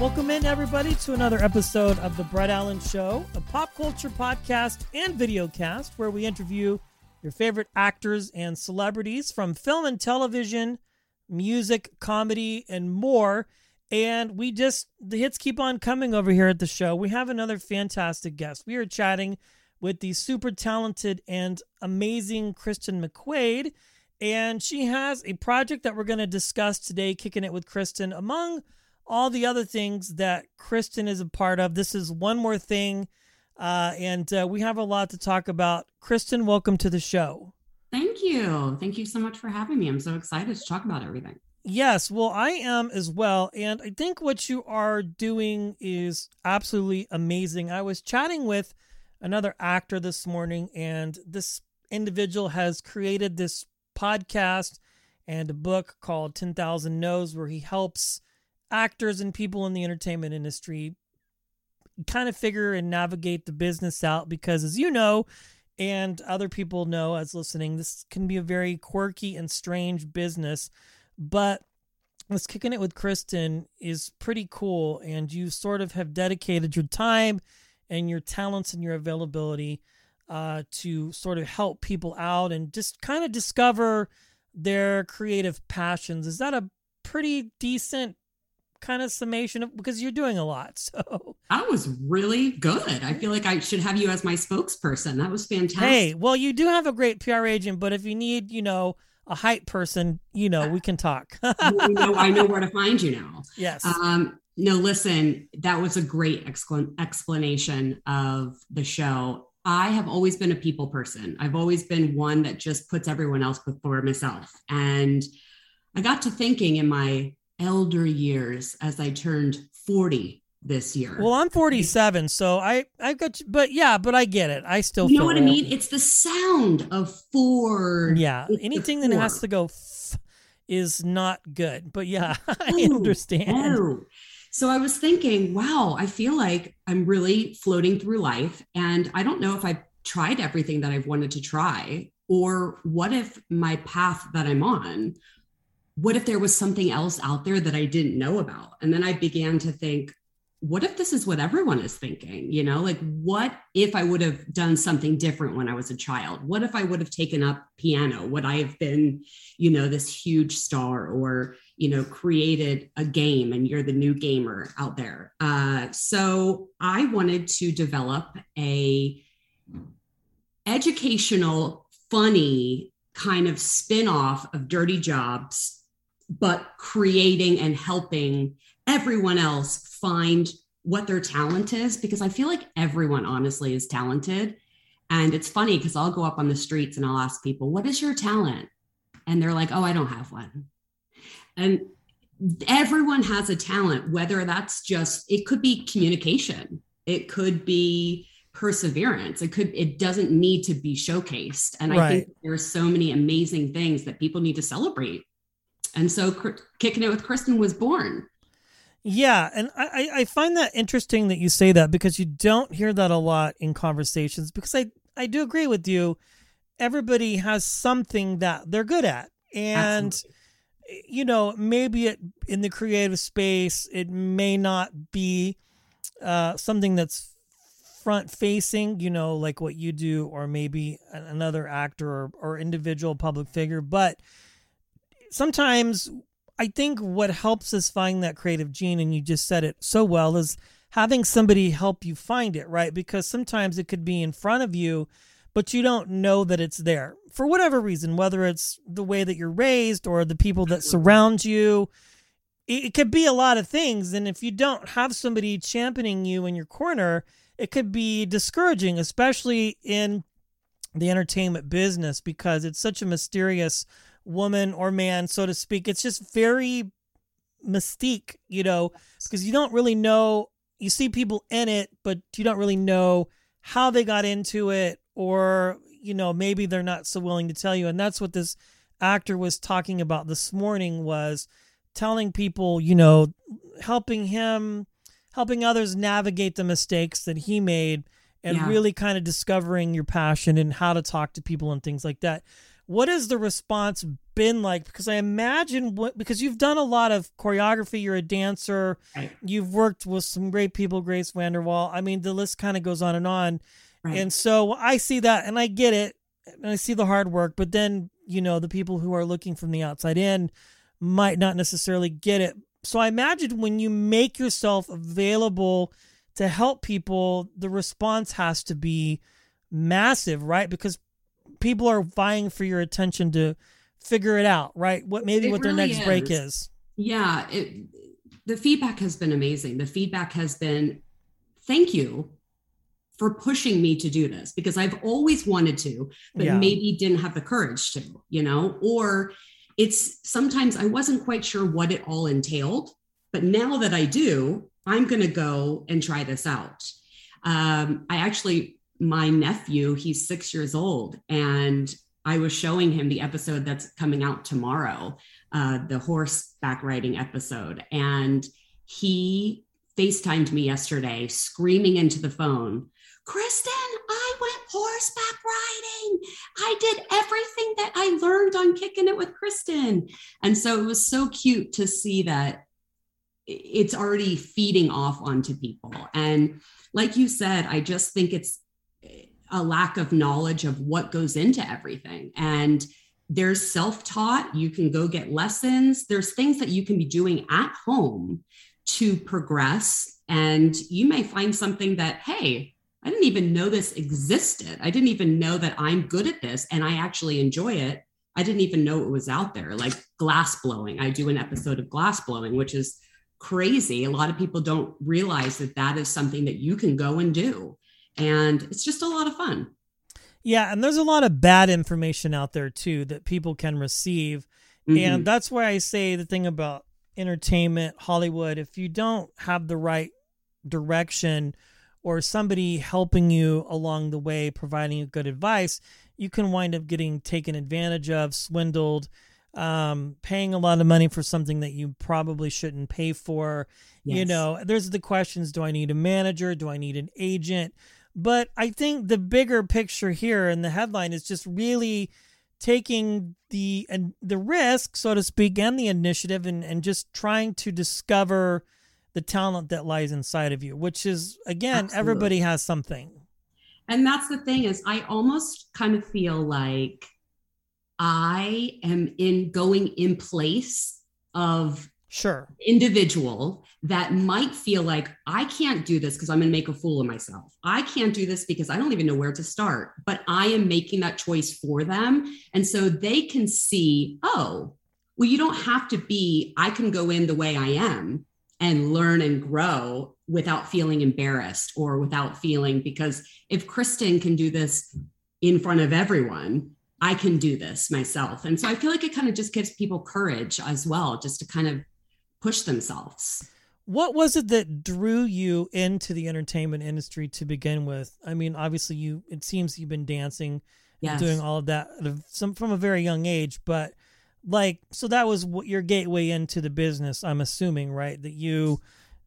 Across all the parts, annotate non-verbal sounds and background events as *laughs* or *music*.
Welcome in, everybody, to another episode of The Brett Allan Show, a pop culture podcast and video cast where we interview your favorite actors and celebrities from film and television, music, comedy, and more. And we just, the hits keep on coming over here at the show. We have another fantastic guest. We are chatting with the super talented and amazing Kristin McQuaid. And she has a project that we're going to discuss today, kicking it with Kristin, among all the other things that Kristin is a part of. This is one more thing. Uh, and uh, we have a lot to talk about. Kristin, welcome to the show. Thank you. Thank you so much for having me. I'm so excited to talk about everything. Yes, well, I am as well. And I think what you are doing is absolutely amazing. I was chatting with another actor this morning, and this individual has created this podcast and a book called 10,000 No's, where he helps actors and people in the entertainment industry kind of figure and navigate the business out because as you know and other people know as listening this can be a very quirky and strange business. But this kicking it with kristin is pretty cool and you sort of have dedicated your time and your talents and your availability uh, to sort of help people out and just kind of discover their creative passions. Is that a pretty decent kind of summation of because you're doing a lot. *laughs* So That was really good. I feel like I should have you as my spokesperson. That was fantastic. hey, well, you do have a great PR agent, but if you need, you know, a hype person, you know, we can talk. *laughs* I know, I know where to find you now. yes. Um, no, listen, that was a great explan- explanation of the show. I have always been a people person. I've always been one that just puts everyone else before myself. And I got to thinking in my elder years as I turned 40 this year. well, I'm 47, so I I got you, but yeah, but I get it. I still you know what I mean? It's the sound of Ford. Yeah, *laughs* It's anything that has to go is not good. But yeah, *laughs* I understand. no. So I was thinking, wow, I feel like I'm really floating through life. And I don't know if I've tried everything that I've wanted to try, or what if my path that I'm on, what if there was something else out there that I didn't know about? And then I began to think, what if this is what everyone is thinking? You know, like what if I would have done something different when I was a child? What if I would have taken up piano? Would I have been, you know, this huge star or, you know, created a game and you're the new gamer out there? Uh, so I wanted to develop a educational, funny kind of spin-off of Dirty Jobs, but creating and helping everyone else find what their talent is because I feel like everyone honestly is talented. And it's funny because I'll go up on the streets and I'll ask people, What is your talent? And they're like, Oh, I don't have one. And everyone has a talent, whether that's just, it could be communication, it could be perseverance it could it doesn't need to be showcased and i think there are so many amazing things that people need to celebrate and so Cr- kicking it with kristin was born Yeah, and I, I I find that interesting that you say that because you don't hear that a lot in conversations because I, I do agree with you. Everybody has something that they're good at. And Absolutely. you know, maybe it in the creative space it may not be uh something that's front facing, you know, like what you do or maybe another actor or, or individual public figure, but sometimes I think what helps us find that creative gene, and you just said it so well, is having somebody help you find it, right? Because sometimes it could be in front of you, but you don't know that it's there for whatever reason, whether it's the way that you're raised or the people that mm-hmm. surround you. It, it could be a lot of things. And if you don't have somebody championing you in your corner, it could be discouraging, especially in the entertainment business because it's such a mysterious woman or man, so to speak. It's just very mystique, you know, because you don't really know. You see people in it, but you don't really know how they got into it, or you know, maybe they're not so willing to tell you. And that's what this actor was talking about this morning was telling people, you know, helping him, helping others navigate the mistakes that he made and Yeah. really kind of discovering your passion and how to talk to people and things like that. What has the response been like? Because I imagine what because you've done a lot of choreography, you're a dancer, Right. you've worked with some great people, Grace VanderWaal. I mean, the list kind of goes on and on. Right. And so I see that and I get it and I see the hard work, but then, you know, the people who are looking from the outside in might not necessarily get it. So I imagine when you make yourself available to help people, the response has to be massive, right? Because people are vying for your attention to figure it out, right? What maybe It what their really next break is. is. Yeah, it, the feedback has been amazing. The feedback has been thank you for pushing me to do this because I've always wanted to, but Yeah. maybe didn't have the courage to, you know, or it's sometimes I wasn't quite sure what it all entailed, but now that I do, I'm going to go and try this out. Um, I actually, my nephew, he's six years old, and I was showing him the episode that's coming out tomorrow uh, the horseback riding episode. And he FaceTimed me yesterday, screaming into the phone, Kristin, I went horseback riding. I did everything that I learned on kicking it with Kristin. And so it was so cute to see that it's already feeding off onto people. And like you said, I just think it's a lack of knowledge of what goes into everything. And there's self taught, you can go get lessons, there's things that you can be doing at home to progress. And you may find something that, hey, I didn't even know this existed. I didn't even know that I'm good at this and I actually enjoy it. I didn't even know it was out there, like glass blowing. I do an episode of glass blowing, which is crazy. A lot of people don't realize that that is something that you can go and do. And it's just a lot of fun. Yeah, and there's a lot of bad information out there too that people can receive. Mhm. And that's why I say the thing about entertainment, Hollywood, if you don't have the right direction or somebody helping you along the way, providing you good advice, you can wind up getting taken advantage of, swindled, um, paying a lot of money for something that you probably shouldn't pay for. You know, there's the questions do I need a manager? Do I need an agent? But I think the bigger picture here in the headline is just really taking the and the risk, so to speak, and the initiative and, and just trying to discover the talent that lies inside of you, which is again, Absolutely. everybody has something. And that's the thing is I almost kind of feel like I am in going in place of Sure. individual that might feel like I can't do this because I'm going to make a fool of myself. I can't do this because I don't even know where to start, but I am making that choice for them. And so they can see, oh, well, you don't have to be, I can go in the way I am and learn and grow without feeling embarrassed or without feeling because if Kristin can do this in front of everyone, I can do this myself. And so I feel like it kind of just gives people courage as well, just to kind of push themselves. What was it that drew you into the entertainment industry to begin with? I mean, obviously you it seems you've been dancing and Yes. doing all of that some from a very young age, but like so that was what your gateway into the business, I'm assuming, right? That you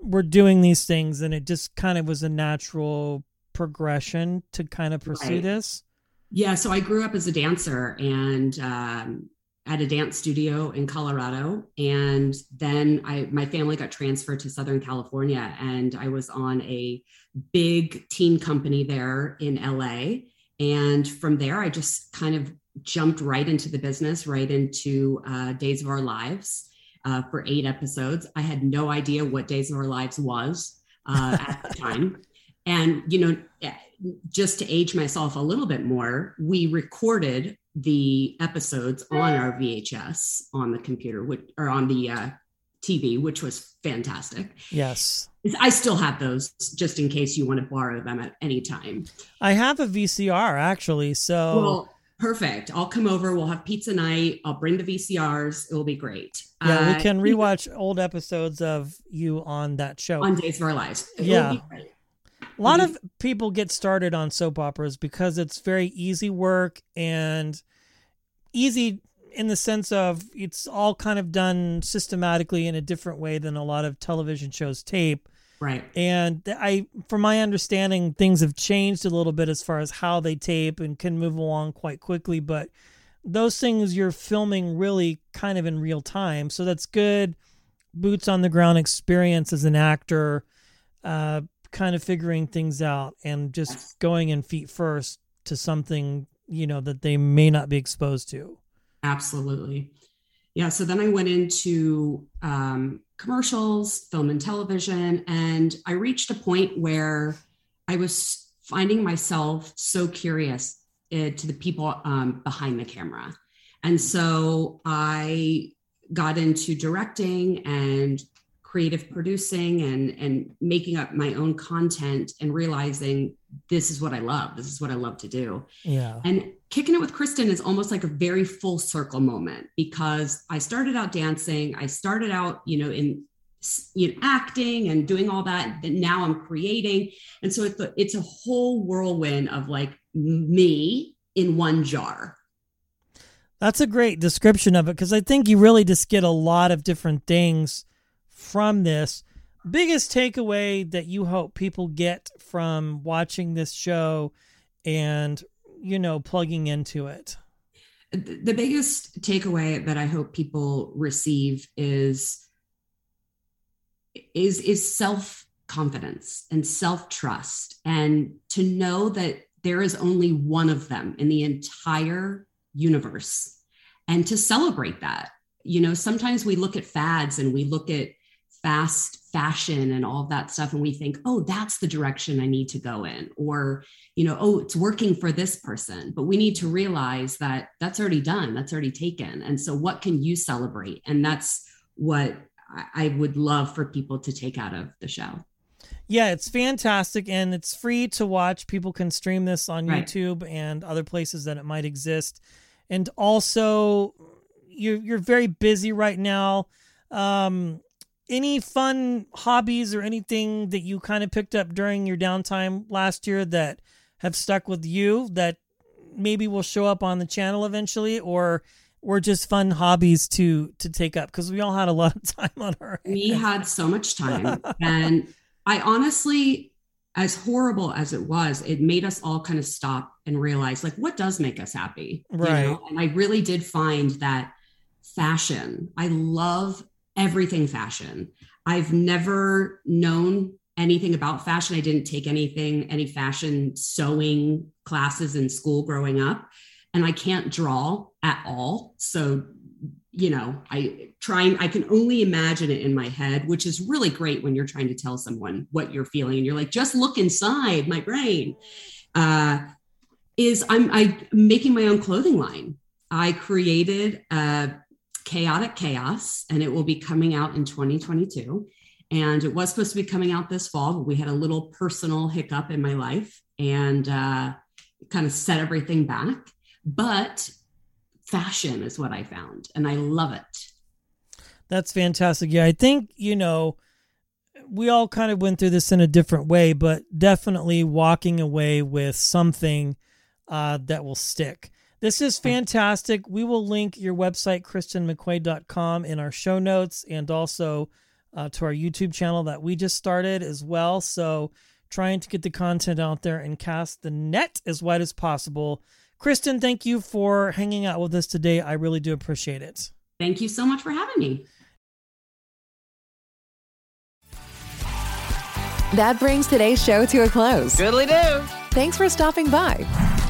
were doing these things and it just kind of was a natural progression to kind of pursue Right. this. Yeah, so I grew up as a dancer and um, at a dance studio in Colorado, and then I my family got transferred to Southern California, and I was on a big teen company there in LA, and from there I just kind of jumped right into the business, right into uh, Days of Our Lives uh, for eight episodes. I had no idea what Days of Our Lives was uh, at the time. And, you know, just to age myself a little bit more, we recorded the episodes on our VHS on the computer which, or on the uh, TV, which was fantastic. Yes. I still have those just in case you want to borrow them at any time. I have a VCR actually. So Well, perfect. I'll come over. We'll have pizza night. I'll bring the VCRs. It will be great. yeah, we Uh, can rewatch old episodes of you on that show. on Days of Our Lives. It Yeah. A lot of people get started on soap operas because it's very easy work and easy in the sense of it's all kind of done systematically in a different way than a lot of television shows tape. Right. And I, from my understanding, things have changed a little bit as far as how they tape and can move along quite quickly. But those things you're filming really kind of in real time. So that's good boots on the ground experience as an actor, uh, kind of figuring things out and just going in feet first to something, you know, that they may not be exposed to. Absolutely. Yeah. So then I went into um, commercials, film and television, and I reached a point where I was finding myself so curious uh, to the people um, behind the camera. And so I got into directing and creative producing and and making up my own content and realizing this is what I love. This is what I love to do. Yeah. And kicking it with Kristin is almost like a very full circle moment because I started out dancing. I started out, you know, in you know, acting and doing all that. Then now I'm creating, and so it's a, it's a whole whirlwind of like me in one jar. That's a great description of it because I think you really just get a lot of different things from this. Biggest takeaway that you hope people get from watching this show and, you know, plugging into it. The biggest takeaway that I hope people receive is is is self confidence and self trust and to know that there is only one of them in the entire universe and to celebrate that you know sometimes we look at fads and we look at fast fashion and all of that stuff and we think oh that's the direction i need to go in or you know oh it's working for this person but we need to realize that that's already done that's already taken and so what can you celebrate and that's what I- would love for people to take out of the show Yeah, it's fantastic and it's free to watch. People can stream this on Right. YouTube and other places that it might exist. And also, you're you're very busy right now. Um, any fun hobbies or anything that you kind of picked up during your downtime last year that have stuck with you that maybe will show up on the channel eventually, or were just fun hobbies to to take up because we all had a lot of *laughs* time on our we hands. had so much time *laughs* and i honestly as horrible as it was it made us all kind of stop and realize like what does make us happy you Right. know? and i really did find that fashion i love everything fashion. I've never known anything about fashion. I didn't take anything any fashion sewing classes in school growing up and i can't draw at all. So you know i trying i can only imagine it in my head which is really great when you're trying to tell someone what you're feeling and you're like just look inside my brain. Uh is i'm i making my own clothing line. I created uh chaotic chaos and it will be coming out in 2022 and it was supposed to be coming out this fall but we had a little personal hiccup in my life and uh kind of set everything back but fashion is what I found, and I love it. That's fantastic. Yeah, I think, you know, we all kind of went through this in a different way, but definitely walking away with something uh, that will stick. This is fantastic. We will link your website, kristinmcquaid.com, in our show notes and also uh, to our YouTube channel that we just started as well. So, trying to get the content out there and cast the net as wide as possible. Kristin, thank you for hanging out with us today. I really do appreciate it. Thank you so much for having me. That brings today's show to a close. Goodly do. Thanks for stopping by.